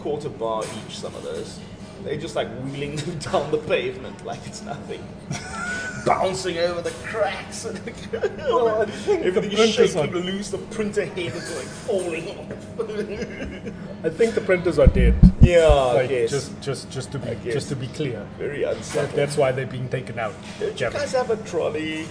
quarter bar each. Some of those, they're just like wheeling them down the pavement like it's nothing, bouncing over the cracks and Well, the everything is printers shaking are- loose. The printer head is like falling off. I think the printers are dead. yeah, Like, yes. just, just, just to be, guess. just to be clear. very That, that's why they're being taken out. Don't you guys have a trolley?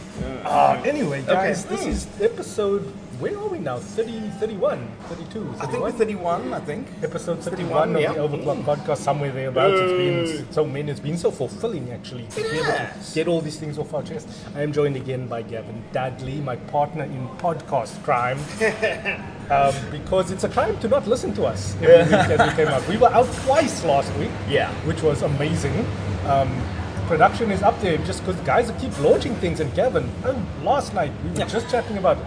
Ah, anyway, guys, Okay. this Hmm. is episode. Where are we now? 30, 31, 32, 31? I think we're 31. I think. episode 31, 31 of yeah. the Overclock podcast, somewhere thereabouts. It's been so many, it's been so fulfilling actually to be able to get all these things off our chest. I am joined again by Gavin Dudley, my partner in podcast crime. um, because it's a crime to not listen to us every week as we came out. We were out twice last week, Yeah. which was amazing. Um, production is up there just because guys keep launching things. And Gavin, oh, last night we were Yeah. just chatting about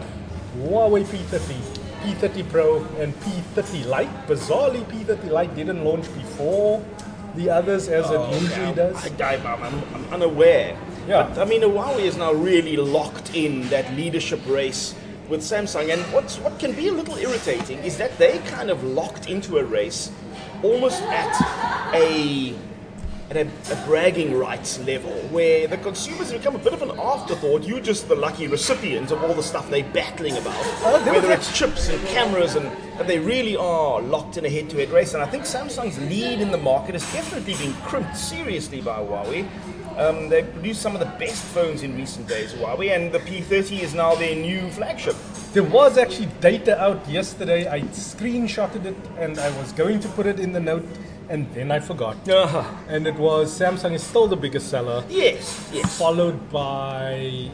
Huawei P30, P30 Pro, and P30 Lite. Bizarrely, P30 Lite didn't launch before the others as it oh, usually Yeah, does. I, I'm, I'm, I'm unaware. Yeah. But, I mean, Huawei is now really locked in that leadership race with Samsung. And what's, what can be a little irritating is that they kind of locked into a race almost at a at a, a bragging rights level where the consumers become a bit of an afterthought. You're just the lucky recipient of all the stuff they're battling about, was whether it's chips and cameras, and, and they really are locked in a head-to-head race. And I think Samsung's lead in the market has definitely been crimped seriously by Huawei. Um, they produced some of the best phones in recent days, Huawei, and the P30 is now their new flagship. There was actually data out yesterday. I screenshotted it and I was going to put it in the note, and then I forgot. Uh-huh. And it was Samsung is still the biggest seller, Yes, yes. followed by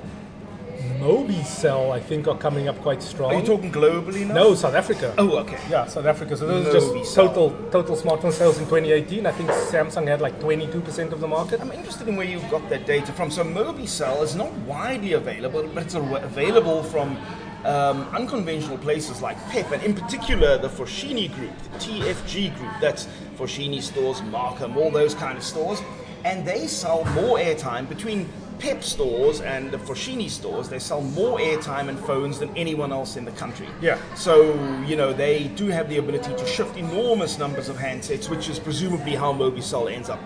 Mobicel. I think are coming up quite strong. Are you talking globally now? No, South Africa. Oh, okay. Yeah, South Africa. So this is just total total smartphone sales in 2018. I think Samsung had like 22% of the market. I'm interested in where you got that data from. So Mobicel is not widely available, but it's a- available from um, unconventional places like PEP, and in particular the Foschini Group, the TFG Group. That's Foschini stores, Markham, all those kind of stores, and they sell more airtime between. PEP stores and the Foschini stores, they sell more airtime and phones than anyone else in the country. Yeah. So, you know, they do have the ability to shift enormous numbers of handsets, which is presumably how Mobicel ends up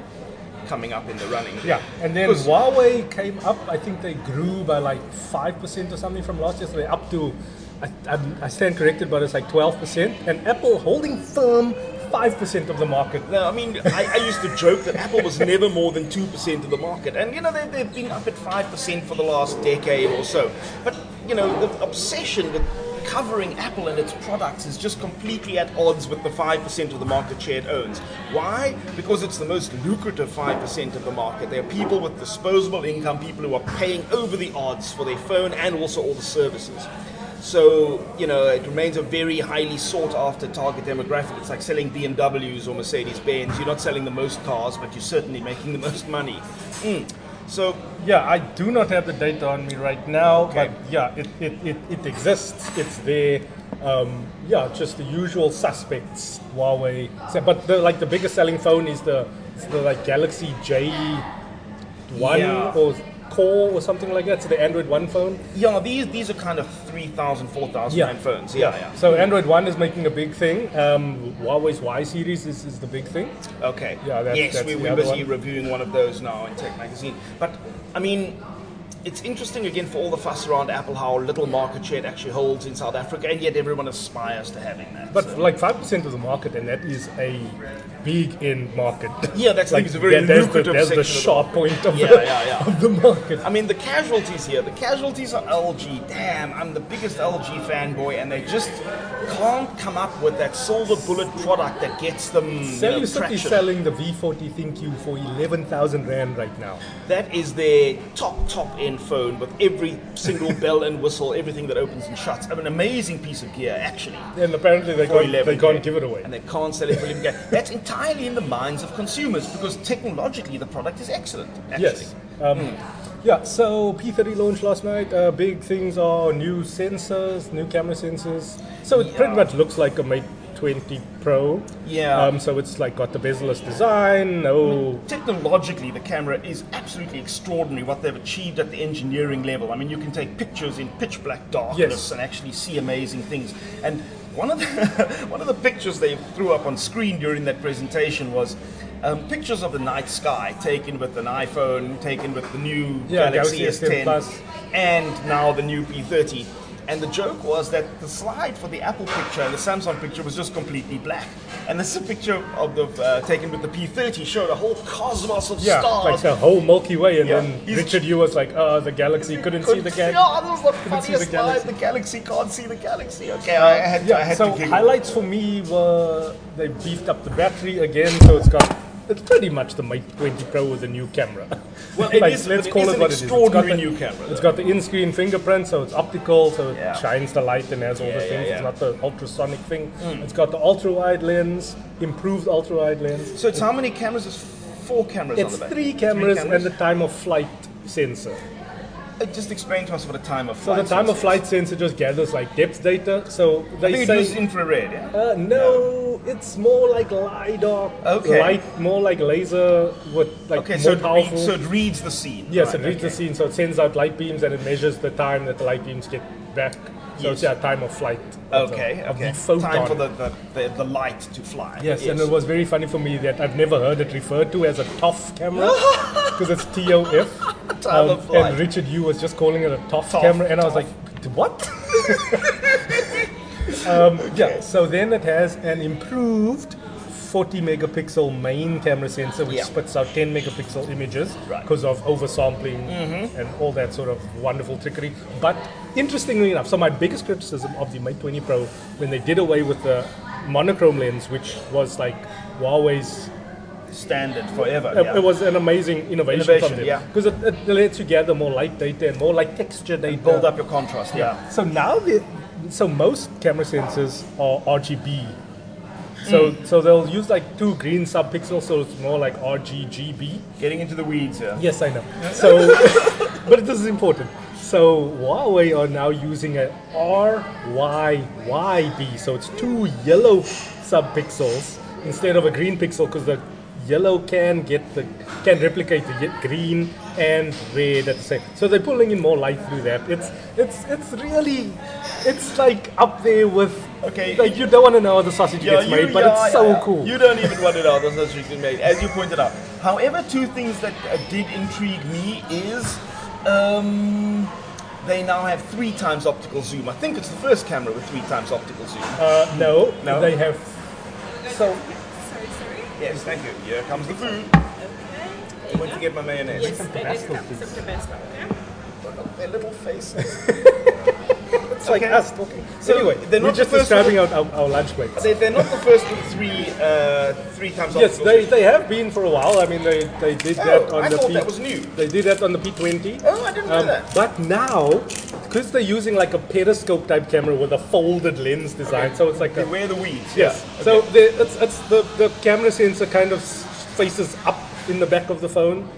coming up in the running. Yeah, and then Huawei came up. I think they grew by like five percent or something from last year. So they're up to, I, I, stand corrected, but it's like twelve percent. And Apple holding firm five percent of the market. No, I mean, I, I used to joke that Apple was never more than 2% of the market. And, you know, they, they've been up at 5% for the last decade or so. But, you know, the obsession with covering Apple and its products is just completely at odds with the 5% of the market share it owns. Why? Because it's the most lucrative 5% of the market. There are people with disposable income, people who are paying over the odds for their phone and also all the services. So, you know, it remains a very highly sought after target demographic. It's like selling BMWs or Mercedes Benz. You're not selling the most cars, but you're certainly making the most money. Mm. So, Yeah, I do not have the data on me right now, Okay. but yeah, it, it, it, it exists. It's there. Um, yeah, just the usual suspects. Huawei, but the, like the biggest selling phone is the, the like Galaxy J one Yeah. or Core or something like that. It's the Android one phone. yeah, these these are kind of 3,000, 4,000 Yeah. phones. Yeah, yeah. So Android One is making a big thing. Um, Huawei's Y series is, is the big thing. Okay. Yeah, that's- yes, that's we, other busy one. reviewing one of those now in Tech Magazine. But, I mean, it's interesting again for all the fuss around Apple how little market share it actually holds in South Africa, and yet everyone aspires to having that. But so. like five percent of the market, and that is a big end market. Yeah, that's- like it's a very that- that's the, lucrative that's the section of the sharp point of, Yeah, the, yeah, yeah. of the market. I mean, the casualties here. The casualties are LG. Damn, I'm the biggest LG fanboy, and they just can't come up with that silver bullet product that gets them you know, selling the V40 ThinQ for eleven thousand rand right now. That is their top, top end phone with every single bell and whistle, everything that opens and shuts. I mean, an amazing piece of gear, actually. And apparently they can't, they can't give it away. And they can't sell it for 11K. That's entirely in the minds of consumers because technologically the product is excellent. Actually. Yes. Um, Yeah, so P30 launched last night. Uh, big things are new sensors, new camera sensors. So it pretty much looks like a Mate 20 Pro. Yeah. Um, so it's like got the bezel-less design. No. Technologically, the camera is absolutely extraordinary what they've achieved at the engineering level. I mean, you can take pictures in pitch black darkness Yes. and actually see amazing things. And one of the one of the pictures they threw up on screen during that presentation was um, pictures of the night sky taken with an iPhone, taken with the new Yeah, Galaxy, Galaxy S10, S10 Plus. and now the new P30. And the joke was that the slide for the Apple picture and the Samsung picture was just completely black. And this picture of the uh, taken with the P30 showed a whole cosmos of Yeah, stars. like the whole Milky Way, and Yeah. then He's- Richard Yu was like, oh, the galaxy couldn't see the galaxy." Yeah, that was the funniest the slide. galaxy. The galaxy can't see the galaxy. Okay, I had, to, I Yeah, had so highlights for me were they beefed up the battery again, so it's got it's pretty much the Mate 20 Pro with a new camera. Well, it Like, is- let's it call is it what it is. It's got extraordinary the- new camera, It's though. got the in-screen fingerprint, so it's optical, so it Yeah. shines the light and has all Yeah, the things. yeah. It's not the ultrasonic thing. Mm. It's got the ultra-wide lens, improved ultra-wide lens. so it's how many cameras? It's four cameras on It's the back. three cameras? and the time of flight sensor. Uh, Just explain to us what a time of flight. So the time of flight sensor just gathers like depth data. So they I think say it infrared. Yeah. Uh, no, it's more like lidar. Okay. Light, more like laser with like Okay, more so it, powerful. reads, so it reads the scene. yes, Right, it reads the scene, so it sends out light beams and it measures the time that the light beams get back. So it's Yes. yeah, time of flight. of the- Okay, of okay. the. Time for the, the, the, the light to fly. Yes, and it was very funny for me that I've never heard it referred to as a TOF camera because it's T O F. Time of flight. and Richard Yu was just calling it a TOF, TOF, camera, and I was like, what? um, Yeah, so then it has an improved 40 megapixel main camera sensor, which Yeah. spits out 10 megapixel images Right. Mm-hmm. because of oversampling and all that sort of wonderful trickery. But interestingly enough, so my biggest criticism of the Mate 20 Pro when they did away with the monochrome lens, which was like Huawei's standard forever. it- yeah. It was an amazing innovation, Innovation, from them yeah. because it, it lets you gather more light data and more like texture data. build up your contrast. Yeah. So now, the, so most camera sensors are RGB. So Hmm. so they'll use like two green subpixels, so it's more like RGGB. Getting into the weeds here. Yes, I know. So, but this is important. So Huawei are now using a RYYB, so it's two yellow subpixels instead of a green pixel because the yellow can get the can replicate the green and red at the same. So they're pulling in more light through that. It's it's it's really it's like up there with Okay. Like you don't want to know how the sausage gets you- made, but yeah, it's so yeah. cool. You don't even want to know this has been made, as you pointed out. However, two things that uh, did intrigue me is um, they now have three times optical zoom. I think it's the first camera with three times optical zoom. uh, no, No? they have. So Sorry, sorry. yes, thank you. Here comes the food. I went to get my mayonnaise. Yes, they did Tabasco, come. Some Tabasco. Yeah. Their little faces. It's like Okay. us talking. So, anyway, they're we're not just describing our, our, our lunch plates. They, they're not the first three uh, three times Yes, they, they have been for a while. I mean, they, they did Oh, that on I the thought P. that was new. They did that on the P20. Oh, I didn't know Um, that. But now, because they're using like a periscope type camera with a folded lens design, so it's like a wear the weeds. yes. Yeah. So the, it's, it's the the camera sensor kind of faces up in the back of the phone,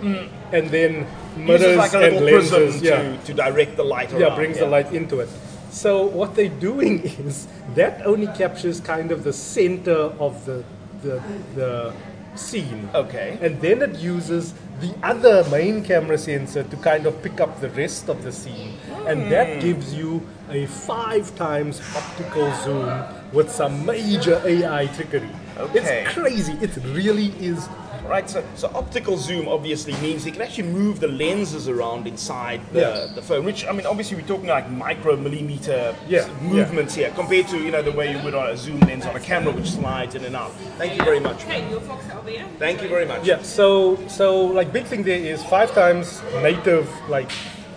and then mirrors like a and lenses. to, yeah. to direct the light around. yeah, brings the light into it. So what they're doing is that only captures kind of the center of the the, the scene. Okay. And then it uses the other main camera sensor to kind of pick up the rest of the scene. And Hmm. that gives you a five times optical zoom with some major AI trickery. Okay. It's crazy. It really is. Right, so, so optical zoom obviously means you can actually move the lenses around inside the, Yeah. the phone, which, I mean, obviously we're talking like micro millimeter Yeah, movements here compared to, you know, the way you would on a zoom lens on a camera which slides in and out. Thank you very much. Okay, your fox over here. Thank you very much. Yeah, so so like big thing there is five times native like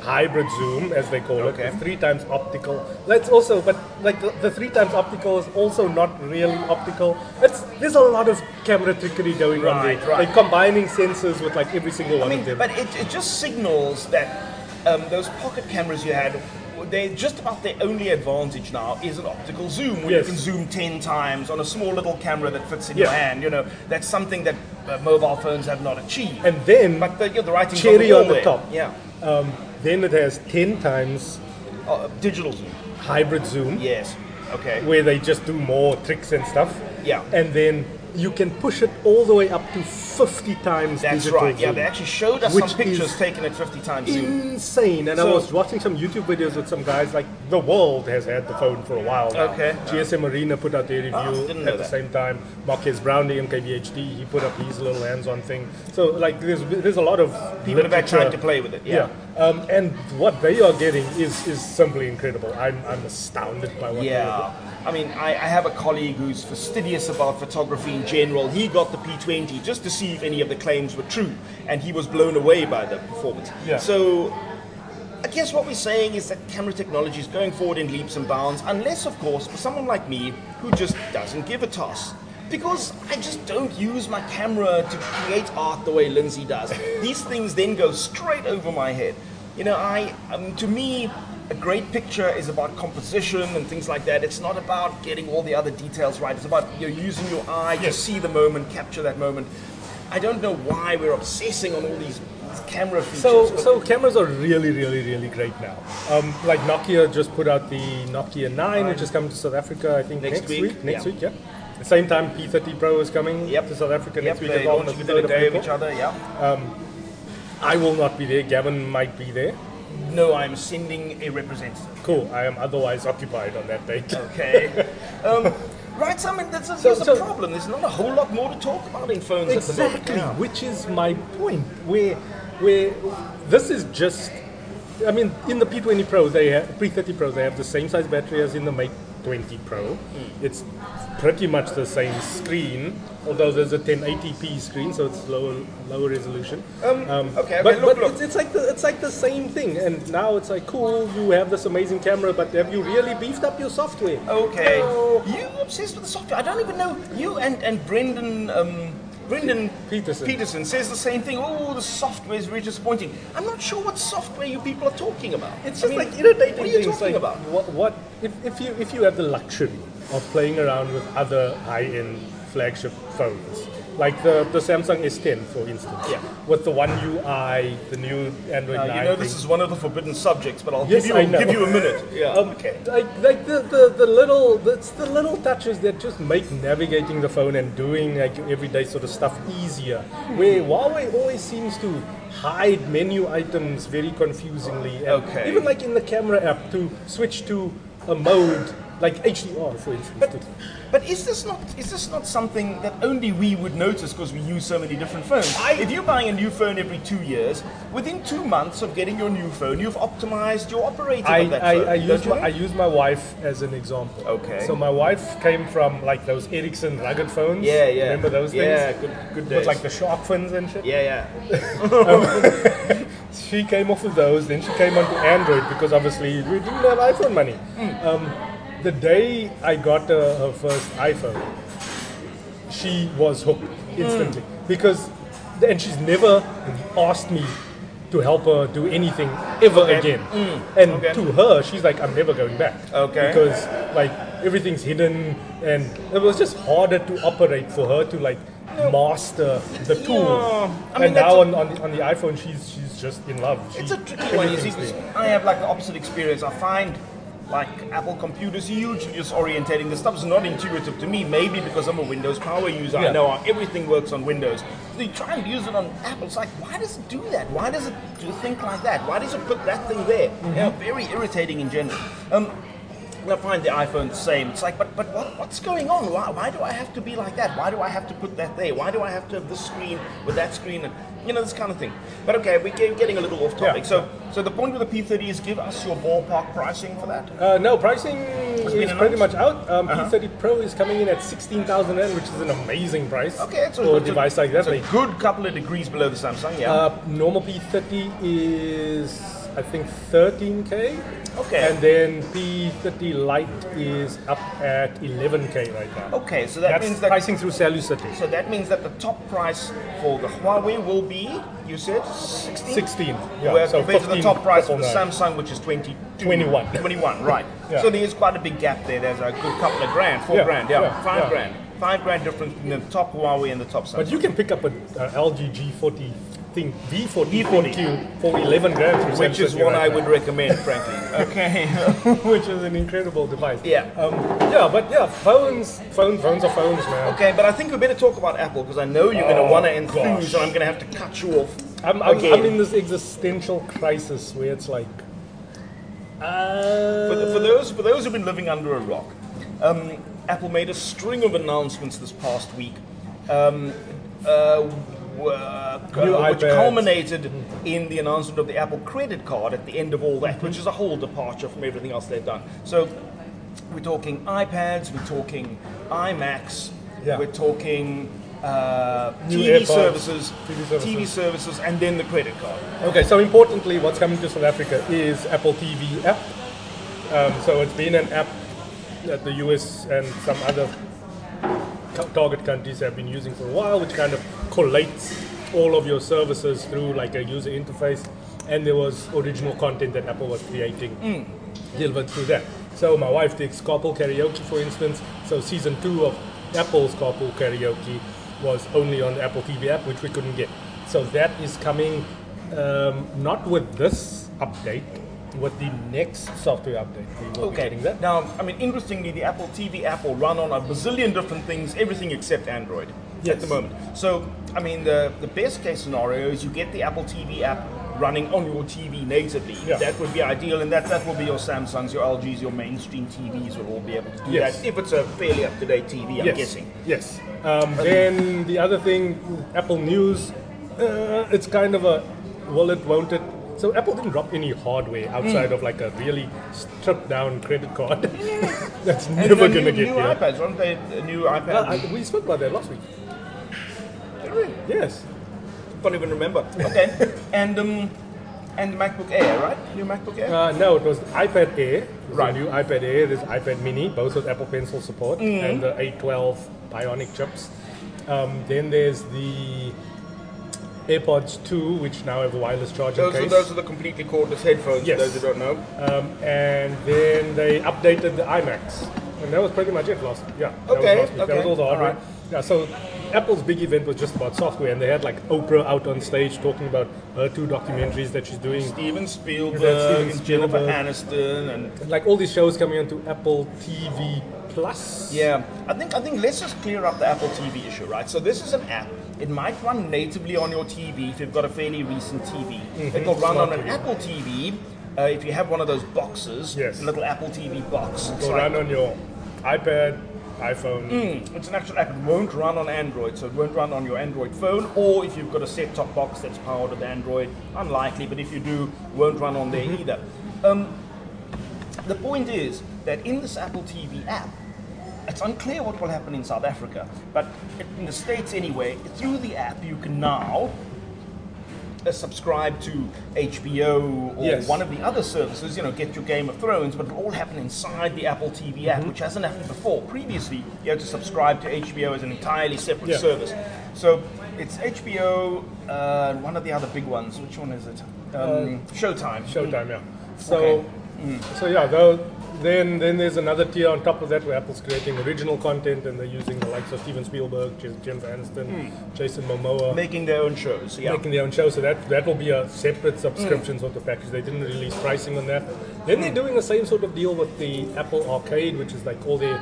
hybrid zoom as they call Okay. it, it's three times optical. That's also but like the, the three times optical is also not really optical. It's there's a lot of camera trickery going on there. right. Like combining sensors with like every single I one mean, of them. but it, it just signals that um, those pocket cameras you had, they just about their only advantage now is an optical zoom, where Yes. you can zoom ten times on a small little camera that fits in Yeah. your hand. You know, that's something that uh, mobile phones have not achieved. and then but the, you know, the writing's cherry on on the, the top. Yeah, um, then it has ten times uh, digital zoom. hybrid zoom. Yes. Okay. where they just do more tricks and stuff. Yeah. And then you can push it all the way up to 50 times That's digital right. Yeah, zoom, they actually showed us some pictures taken at 50 times zoom. Insane, and I was watching some YouTube videos with some guys. Like the world has had the phone for a while now. Okay. GSM Arena put out their review Ah, at the that. same time. Marques Brown, the MKBHD, he put up his little hands-on thing. So like, there's there's a lot of People have had literature- to play with it. Yeah. Yeah, um, and what they are getting is is simply incredible. I'm I'm astounded by what. they are Yeah. I mean, I, I have a colleague who's fastidious about photography in general. He got the P20 just to see if any of the claims were true, and he was blown away by the performance. Yeah. So, I guess what we're saying is that camera technology is going forward in leaps and bounds, unless, of course, for someone like me who just doesn't give a toss. Because I just don't use my camera to create art the way Lindsey does. These things then go straight over my head. You know, I um, to me, a great picture is about composition and things like that. It's not about getting all the other details right. It's about you know, using your eye to see the moment, capture that moment. I don't know why we're obsessing on all these, camera features. So, so cameras are really, really, really great now. Um, like Nokia just put out the Nokia 9, which is coming to South Africa, I think Next next, week, week. Next yeah. week, yeah. At the same time, P30 Pro is coming Yep. to South Africa yep, next week they as well. on launch within a 3rd of day of each other. Yeah. I will not be there. Gavin might be there. No, I'm sending a representative. Cool. I am otherwise occupied on that date. Okay. um, right, so I mean, that's a, So- there's so- a problem. There's not a whole lot more to talk about in phones at the Exactly, moment. which is my point. Where, where this is just, I mean, in the P20 Pro, they have P30 Pro, they have the same size battery as in the Mate 20 Pro. Hmm. It's pretty much the same screen, although there's a 1080p screen, so it's lower lower resolution. Um, okay, okay, but, look, but look. It's, it's like the it's like the same thing, and now it's like cool. You have this amazing camera, but have you really beefed up your software? Okay. You obsessed with the software. I don't even know. You and, and Brendan um, Brendan Peterson. Peterson says the same thing. Oh, the software is very disappointing. I'm not sure what software you people are talking about. It's I just mean, like irritating What are you talking like, about? What, what if, if you if you have the luxury of playing around with other high-end flagship phones, like the, the Samsung S10, for instance, Yeah. with the One UI, the new Android Uh, 9 you know this thing. is one of the forbidden subjects, but I'll Yes, give you I a, know. give you a minute. Yeah. Um, okay. Like, like the, the, the little it's the little touches that just make navigating the phone and doing like everyday sort of stuff easier. Where Huawei always seems to hide menu items very confusingly. And Okay. Even like in the camera app to switch to a mode like HDR, for instance. But, but is this not is this not something that only we would notice because we use so many different phones? if you're buying a new phone every two years, within two months of getting your new phone, you've optimized your operating I, of that I, phone. I, don't use my, I use my wife as an example. Okay. So my wife came from like those Ericsson rugged phones. yeah, yeah. Remember those things? Yeah, good, good days. With like the shark fins and shit. yeah, yeah. She came off of those, then she came onto Android because obviously we didn't have iPhone money. Hmm. Um, the day I got uh, her first iPhone, she was hooked instantly Hmm. because, and she's never asked me to help her do anything ever Okay. again. And Okay. to her, she's like, I'm never going back. Okay. Because like everything's hidden, and it was just harder to operate for her to like master the tool. Yeah. I mean, and now a- on, on, on the iPhone, she's she's just in love. She- It's a tricky one. You see, everything's 'cause there. I have like the opposite experience. I find like Apple computers hugely disorientating. The stuff is not intuitive to me. Maybe because I'm a Windows power user. I Yeah. know everything works on Windows. So you try and use it on Apple. It's like, why does it do that? Why does it do think like that? Why does it put that thing there? Mm-hmm. You know, very irritating in general. Um, I find the iPhone the same. It's like, but but what, what's going on? Why, why do I have to be like that? Why do I have to put that there? Why do I have to have this screen with that screen? And you know this kind of thing. But okay, we're getting a little off topic. Yeah. So so the point with the P30 is give us your ballpark pricing for that. Uh, no, pricing is pretty much out. Um, Uh-huh. P30 Pro is coming in at 16,000 Rand, which is an amazing price Okay, it's a, for a a- device like that. It's a good couple of degrees below the Samsung. Yeah. uh, normal P30 is, I think, 13K. Okay. And then P30 Lite is up at 11K right now. okay, so that That's means that pricing through Cellucity. so that means that the top price for the Huawei will be you said 16. 16. Yeah, Where so compared to the top price for the. Samsung, which is 20, 21. 21, right. Yeah. So there's quite a big gap there. There's a good couple of grand, four Yeah, grand, yeah, yeah, five grand. Five grand difference between the top Huawei and the top Samsung. But you can pick up an uh, LG G40 thing, V40, V40. Q for 11 grams, which is one I would recommend, frankly. Okay. which is an incredible device. Yeah. Um, yeah, but yeah, phones, phone, phones are phones, man. okay, but I think we better talk about Apple because I know you're going to Oh, want to enthuse, and I'm going to have to cut you off. I'm, I'm. I'm in this existential crisis where it's like, uh, For, for those for those who've been living under a rock, um, Apple made a string of announcements this past week, um, uh, uh, which culminated in the announcement of the Apple credit card at the end of all that, which is a whole departure from everything else they've done. So we're talking iPads, we're talking iMacs, Yeah. we're talking uh, TV, AirPods, services, TV services. TV services, and then the credit card. Okay, so importantly, what's coming to South Africa is Apple TV app. Um, so it's been an app that the US and some other target countries have been using for a while, which kind of collates all of your services through like a user interface. And there was original content that Apple was creating delivered through that. So my wife takes carpool karaoke, for instance. So season two of Apple's carpool karaoke was only on the Apple TV app, which we couldn't get. So that is coming um, not with this update, with the next software update. We will be Okay. getting that. Now, I mean, interestingly, the Apple TV app will run on a bazillion different things, everything except Android at the moment. So, I mean, the, the best case scenario is you get the Apple TV app running on your TV natively. Yeah. That would be ideal, and that, that will be your Samsungs, your LGs, your mainstream TVs will all be able to do Yes. that if it's a fairly up to date TV, I'm yes. guessing. Yes. Um, then the other thing, Apple News, uh, it's kind of a will it, won't it? So Apple didn't drop any hardware outside of like a really stripped down credit card. That's never gonna new, get new here. iPads, aren't they? New iPad. I- we spoke about that last week. Yes. can't even remember. Okay, and um, and MacBook Air, right? New MacBook Air. Uh, no, it was iPad Air. Right. New iPad Air. There's iPad Mini, both with Apple Pencil support, and the A12 Bionic chips. Um, then there's the AirPods 2, which now have a wireless charging those, are, those are the completely cordless headphones. Yes. For those who don't know. Um, and then they updated the iMacs. And that was pretty much it last Yeah. that Okay, was last week. That was okay, all the hardware. alright. Yeah, so Apple's big event was just about software, and they had like Oprah out on stage talking about her two documentaries that she's doing. Steven Spielberg, Steven and Jennifer Aniston, and Like all these shows coming onto Apple TV Plus. yeah, I think I think let's just clear up the Apple TV issue, right? So this is an app. It might run natively on your TV if you've got a fairly recent TV. It'll run Smart on an TV. Apple TV uh, if you have one of those boxes, Yes. a little Apple TV box. Go like- run on your iPad, iPhone. Mm, it's an actual app. It won't run on Android, so it won't run on your Android phone, or if you've got a set-top box that's powered with Android. Unlikely, but if you do, won't run on there either. Um, the point is that in this Apple TV app, it's unclear what will happen in South Africa, but in the States anyway, through the app you can now subscribe to HBO or Yes. one of the other services, you know, get your Game of Thrones, but it'll all happen inside the Apple TV app, Mm-hmm. which hasn't happened before. Previously, you had to subscribe to HBO as an entirely separate Yeah. service. So it's HBO, uh, one of the other big ones. Which one is it? Um, Showtime. Showtime, yeah. So, Okay. so yeah, though, then then there's another tier on top of that where Apple's creating original content and they're using the likes of Steven Spielberg, Jennifer Aniston, hmm. Jason Momoa, Making their own shows. Yeah. making their own shows. So that that will be a separate subscription hmm. sort of package. They didn't release pricing on that. Then they're doing the same sort of deal with the Apple Arcade, which is like all their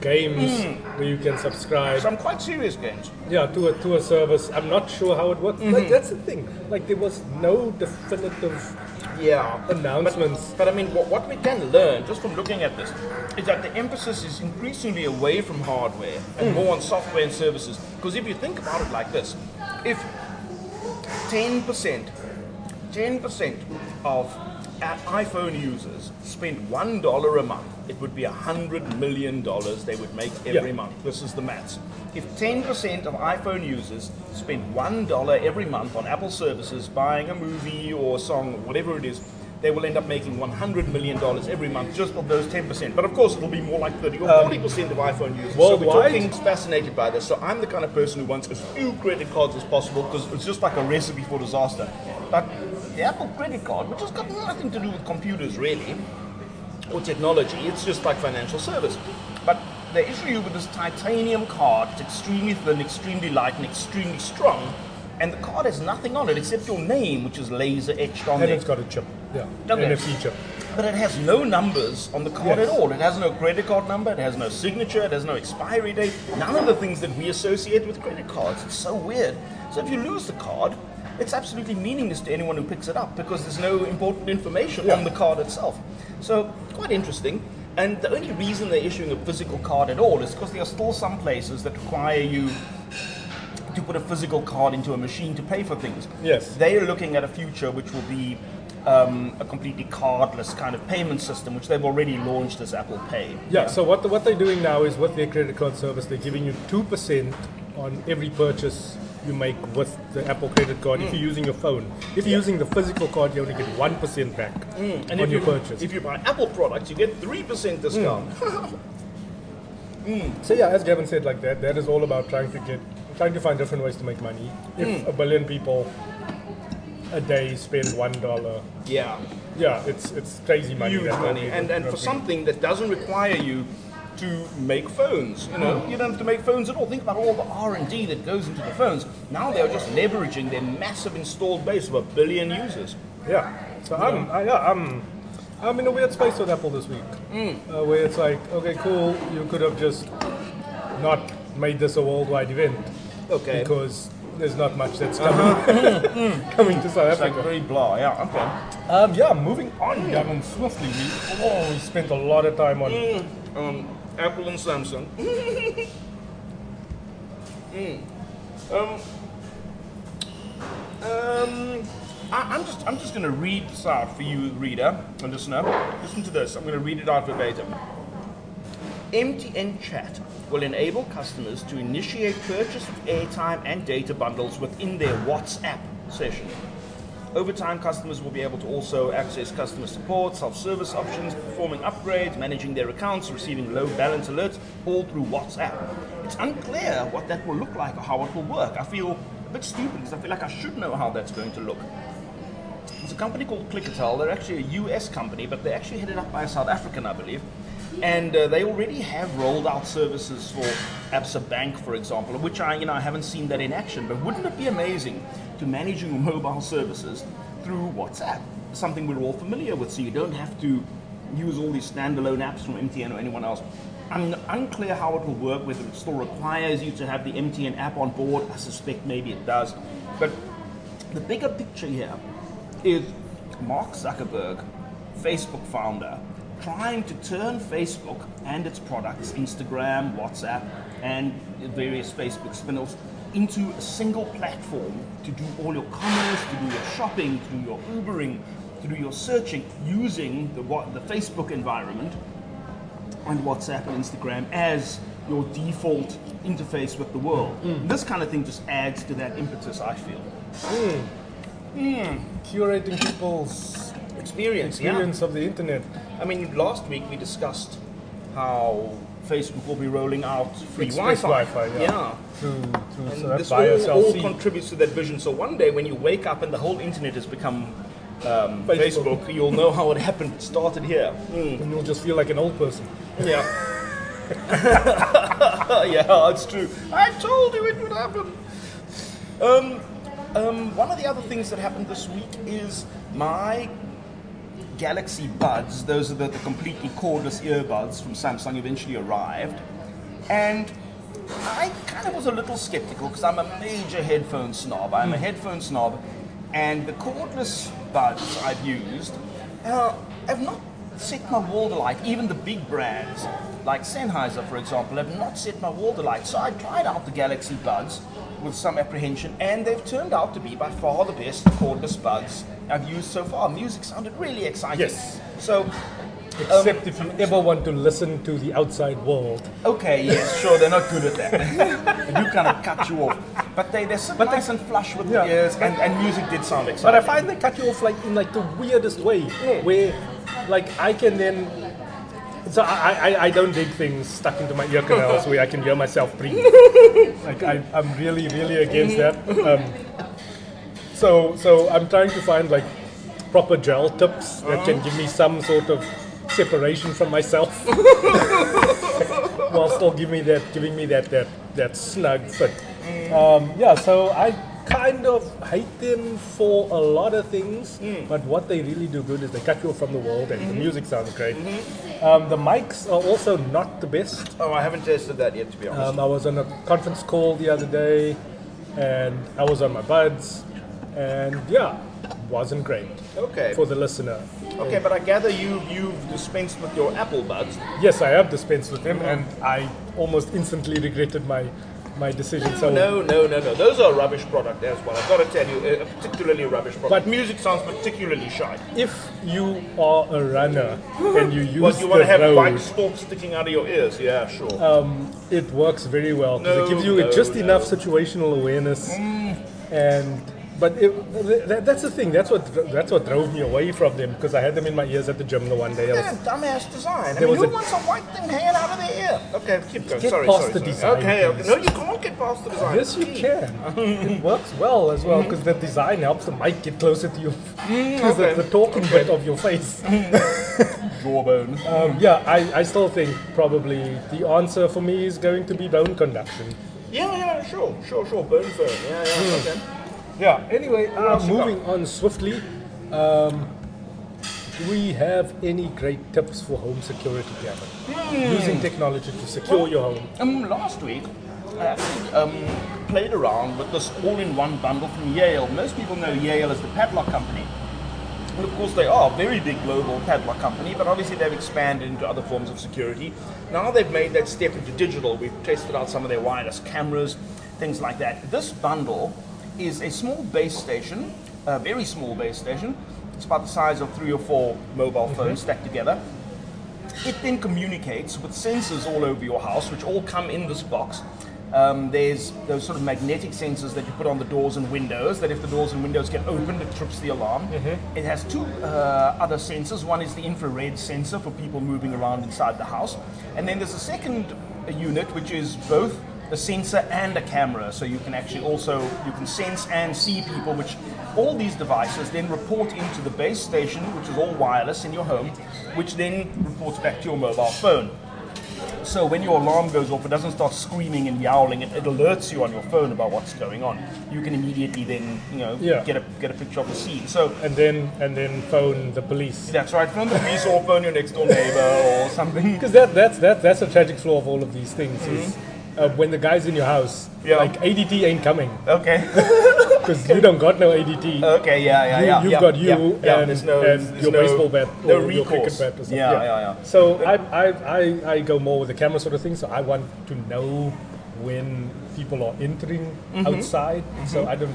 games hmm. where you can subscribe. Some quite serious games. Yeah, to a to a service. I'm not sure how it works. Mm-hmm. Like that's the thing. Like there was no definitive Yeah. announcements. But I mean, what, what we can learn just from looking at this is that the emphasis is increasingly away from hardware and hmm. more on software and services. Because if you think about it like this, if 10%, 10% of iPhone users spent $1 a month, it would be a $100 million they would make every Yeah. month. This is the maths. If 10% of iPhone users spend $1 every month on Apple services, buying a movie or a song or whatever it is, they will end up making $100 million every month just of those 10%. But of course, it'll be more like 30 or 40% um, of iPhone users. Worldwide. So we're talking fascinated by this. So I'm the kind of person who wants as few credit cards as possible because it's just like a recipe for disaster. But the Apple credit card, which has got nothing to do with computers really, or technology, it's just like financial service. But they issue you with this titanium card. It's extremely thin, extremely light, and extremely strong. And the card has nothing on it except your name, which is laser etched on And there. it's got a chip. Yeah. Okay. NFC chip. But it has no numbers on the card Yes. at all. It has no credit card number, it has no signature, it has no expiry date. None of the things that we associate with credit cards. It's so weird. So if you lose the card, it's absolutely meaningless to anyone who picks it up because there's no important information on the card itself. So quite interesting. And the only reason they're issuing a physical card at all is because there are still some places that require you to put a physical card into a machine to pay for things. Yes. They are looking at a future which will be um, a completely cardless kind of payment system, which they've already launched as Apple Pay. Yeah, so what, what they're doing now is with their credit card service, they're giving you 2% on every purchase you make with the Apple credit card if you're using your phone. If you're using the physical card, you only get 1% back mm. And on your you, purchase. if you buy Apple products, you get 3% mm. discount. Mm. So yeah, as Gavin said, like that, that is all about trying to get, trying to find different ways to make money. If Hmm. a billion people a day spend one dollar, Yeah, yeah, it's it's crazy money. huge money. And, and for something that doesn't require you to make phones, you know, you don't have to make phones at all. Think about all the R&D that goes into the phones. Now they're just leveraging their massive installed base of a billion users. Yeah. So I'm, I, yeah, I'm, I'm in a weird space with Apple this week, Hmm. uh, where it's like, okay, cool, you could have just not made this a worldwide event Okay. because there's not much that's coming coming to South Uh-huh. It's like Africa. very blah, yeah, okay. Um, yeah, moving on, Gavin, swiftly. We, oh, we spent a lot of time on. um, Apple and Samsung. Mm. Um, um, I, I'm just I'm just going to read this out for you, reader and listener. Listen to this. I'm going to read it out verbatim. MTN Chat will enable customers to initiate purchase of airtime and data bundles within their WhatsApp session. Over time, customers will be able to also access customer support, self-service options, performing upgrades, managing their accounts, receiving low balance alerts, all through WhatsApp. It's unclear what that will look like or how it will work. I feel a bit stupid because I feel like I should know how that's going to look. There's a company called Clickatell. They're actually a US company, but they're actually headed up by a South African, I believe. And uh, they already have rolled out services for Absa Bank, for example, which I, you know, I haven't seen that in action. But wouldn't it be amazing to managing mobile services through WhatsApp? Something we're all familiar with, so you don't have to use all these standalone apps from MTN or anyone else. I'm unclear how it will work, whether it still requires you to have the MTN app on board. I suspect maybe it does. But the bigger picture here is Mark Zuckerberg, Facebook founder, trying to turn Facebook and its products, Instagram, WhatsApp, and various Facebook spin offs, into a single platform to do all your commerce, to do your shopping, to do your Ubering, to do your searching using the, what, the Facebook environment and WhatsApp and Instagram as your default interface with the world. Mm. This kind of thing just adds to that impetus, I feel. Mm. Mm. Curating people's Experience, yeah. experience of the internet. I mean, last week we discussed how Facebook will be rolling out free Wi-Fi. Wi-Fi, yeah. Through, through And so this all, all contributes to that vision. So one day when you wake up and the whole internet has become um, Facebook. Facebook. you'll know how it happened. It started here. and you'll just feel like an old person. Yeah. yeah, it's true. I told you it would happen. Um, um, one of the other things that happened this week is my Galaxy Buds, those are the, the completely cordless earbuds from Samsung, eventually arrived. And I kind of was a little skeptical because I'm a major headphone snob. I'm a headphone snob. And the cordless buds I've used uh, have not set my wall alight. Even the big brands, like Sennheiser, for example, have not set my wall alight. So I tried out the Galaxy Buds with some apprehension, and they've turned out to be by far the best cordless buds I've used so far. Music sounded really exciting. Yes. So, Except if you ever want to listen to the outside world. okay, yes, sure, they're not good at that. they do kind of cut you off. But they, they're so nice and flush with Yeah. the ears, and, and music did sound exciting. But I find they cut you off like in like the weirdest way, where like I can then. So I, I, I don't dig things stuck into my ear canals where I can hear myself breathe. like I, I'm really really against that. Um, so so I'm trying to find like proper gel tips that can give me some sort of separation from myself. while still giving me that giving me that that that snug fit. Um, yeah, so I kind of hate them for a lot of things, but what they really do good is they cut you off from the world, and the music sounds great. Um, the mics are also not the best. Oh, I haven't tested that yet, to be honest. Um, I was on a conference call the other day, and I was on my buds, and yeah, wasn't great okay. for the listener. Okay, but I gather you you've dispensed with your Apple Buds. Yes, I have dispensed with them, and I almost instantly regretted my my decision. So No, no, no, no. Those are a rubbish product as well. I've got to tell you, uh, a particularly rubbish product. But- music sounds particularly shy. if you are a runner and you use What you want the to have road, bike stalks sticking out of your ears? Yeah, sure. Um, it works very well because No, it gives you no, just no. enough situational awareness, mm. and but it, that, that's the thing. That's what that's what drove me away from them because I had them in my ears at the gym the one day. Was, dumbass design. I mean, who a- wants a white thing hanging out of their ear? Okay, keep going. Get sorry, past sorry, the sorry. design, Okay, okay. No, you can't get past the design. yes, you can. it works well as well because the design helps the mic get closer to you. Because okay. the, the talking bit of your face. Jawbone. Um, yeah, I, I still think probably the answer for me is going to be bone conduction. Yeah, yeah, sure, sure, sure. Bone firm. Yeah, yeah. Okay. Yeah. Anyway, uh, else you got? moving on swiftly. Um, do we have any great tips for home security, Gavin? Using technology to secure your home. Um, last week, I actually um, played around with this all-in-one bundle from Yale. Most people know Yale as the padlock company. And of course, they are a very big global padlock company, but obviously they've expanded into other forms of security. Now they've made that step into digital. We've tested out some of their wireless cameras, things like that. This bundle is a small base station, a very small base station. It's about the size of three or four mobile phones stacked together. It then communicates with sensors all over your house, which all come in this box. Um, there's those sort of magnetic sensors that you put on the doors and windows. That if the doors and windows get opened, it trips the alarm. It has two uh, other sensors. One is the infrared sensor for people moving around inside the house, and then there's a second unit which is both a sensor and a camera. So you can actually also you can sense and see people. Which all these devices then report into the base station, which is all wireless in your home, which then reports back to your mobile phone. So when your alarm goes off, it doesn't start screaming and yowling. It, it alerts you on your phone about what's going on. You can immediately then, you know, Yeah. get a get a picture of the scene. So And then and then phone the police. that's right. Phone the police or phone your next door neighbor or something. Because that, that's, that, that's a tragic flaw of all of these things is mm-hmm. Uh, when the guy's in your house, Yeah. like ADT ain't coming Okay. because you don't got no ADT. okay. Yeah. Yeah. You- yeah. you've yeah, got you yeah, yeah, and, no, and your no, baseball bat no or your cricket bat or something. Yeah. Yeah. Yeah. So I, I, I, I go more with the camera sort of thing. So I want to know when people are entering Mm-hmm. outside. So I don't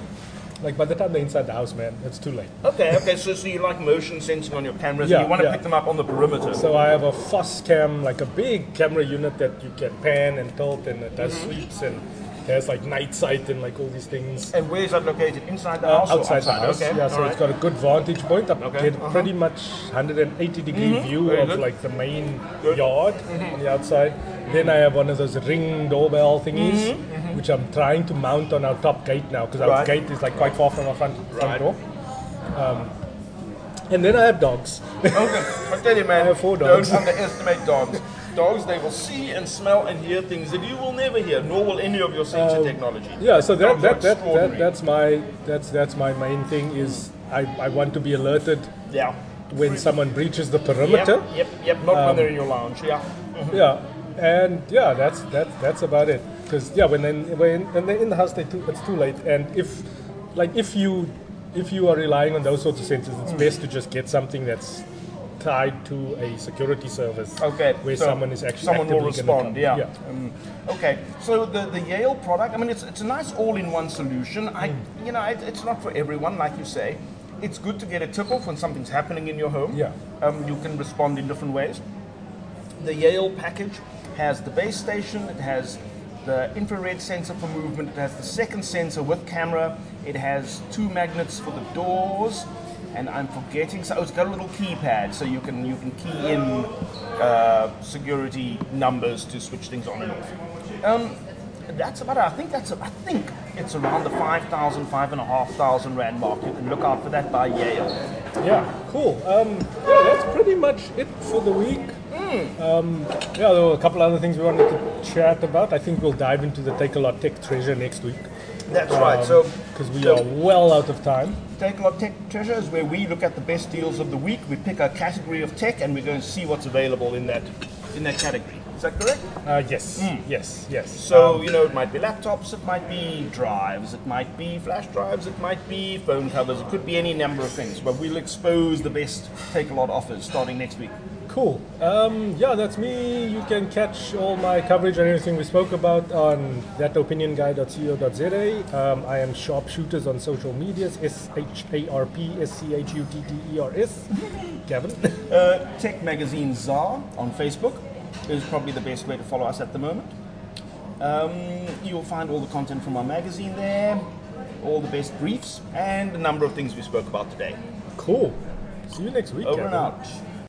like by the time they're inside the house, man, it's too late. Okay. Okay. So, so you like motion sensing on your cameras, Yeah, and you want to yeah. pick them up on the perimeter. So I have a Foscam, like a big camera unit that you can pan and tilt, and it does Mm-hmm. sweeps and has like night sight and like all these things. and where is that located? Inside the Uh, house? or outside the house, Okay. yeah. So all it's right. got a good vantage point. I Okay, get uh-huh. pretty much 180 degree view very of good. like the main Good. yard on the outside. Then I have one of those ring doorbell thingies, which I'm trying to mount on our top gate now because our Right. gate is like quite far from our front, front Right. door. Um, and then I have dogs. Okay, I tell you, man, I have four dogs. don't underestimate dogs. Dogs, they will see and smell and hear things that you will never hear, nor will any of your sensor technology. Um, Yeah, so that, that, that, that, that's my that's that's my main thing is I, I want to be alerted Yeah. when someone breaches the perimeter. yep, yep. Not Um, when they're in your lounge. Yeah. Yeah, and yeah, that's that that's about it. Because yeah, when when, when they're in the house, they too, it's too late. And if like if you if you are relying on those sorts of sensors, it's best to just get something that's tied to a security service. Okay. where so someone is actually someone will respond. Yeah. yeah. Um, okay. So the the Yale product. I mean, it's it's a nice all-in-one solution. I Hmm. you know it, it's not for everyone, like you say. It's good to get a tip off when something's happening in your home. Yeah. Um, you can respond in different ways. The Yale package has the base station. It has the infrared sensor for movement. It has the second sensor with camera. It has two magnets for the doors. And I'm forgetting. So it's got a little keypad, so you can you can key in uh, security numbers to switch things on and off. Um, that's about it. I think that's. I think it's around the 5,000, 5,500 rand mark. You can look out for that by Yale. Yeah, cool. Um, yeah, that's pretty much it for the week. Um, yeah, there were a couple other things we wanted to chat about. I think we'll dive into the Takealot Tech treasure next week. That's right. So because we so- are well out of time. Takealot tech treasure is where we look at the best deals of the week. We pick a category of tech and we go and see what's available in that in that category. Is that correct? Uh, yes, yes, yes. So Um, you know, it might be laptops, it might be drives, it might be flash drives, it might be phone covers, it could be any number of things. But we'll expose the best Takealot offers starting next week. Cool. Um, yeah, that's me. You can catch all my coverage and everything we spoke about on thatopinionguy.co.za. Um, I am Sharpschutters on social medias. S H A R P S C H U T T E R S. Gavin. Uh, Tech Magazine Czar on Facebook is probably the best way to follow us at the moment. Um, you'll find all the content from our magazine there, all the best briefs, and a number of things we spoke about today. cool. See you next week. Over and out.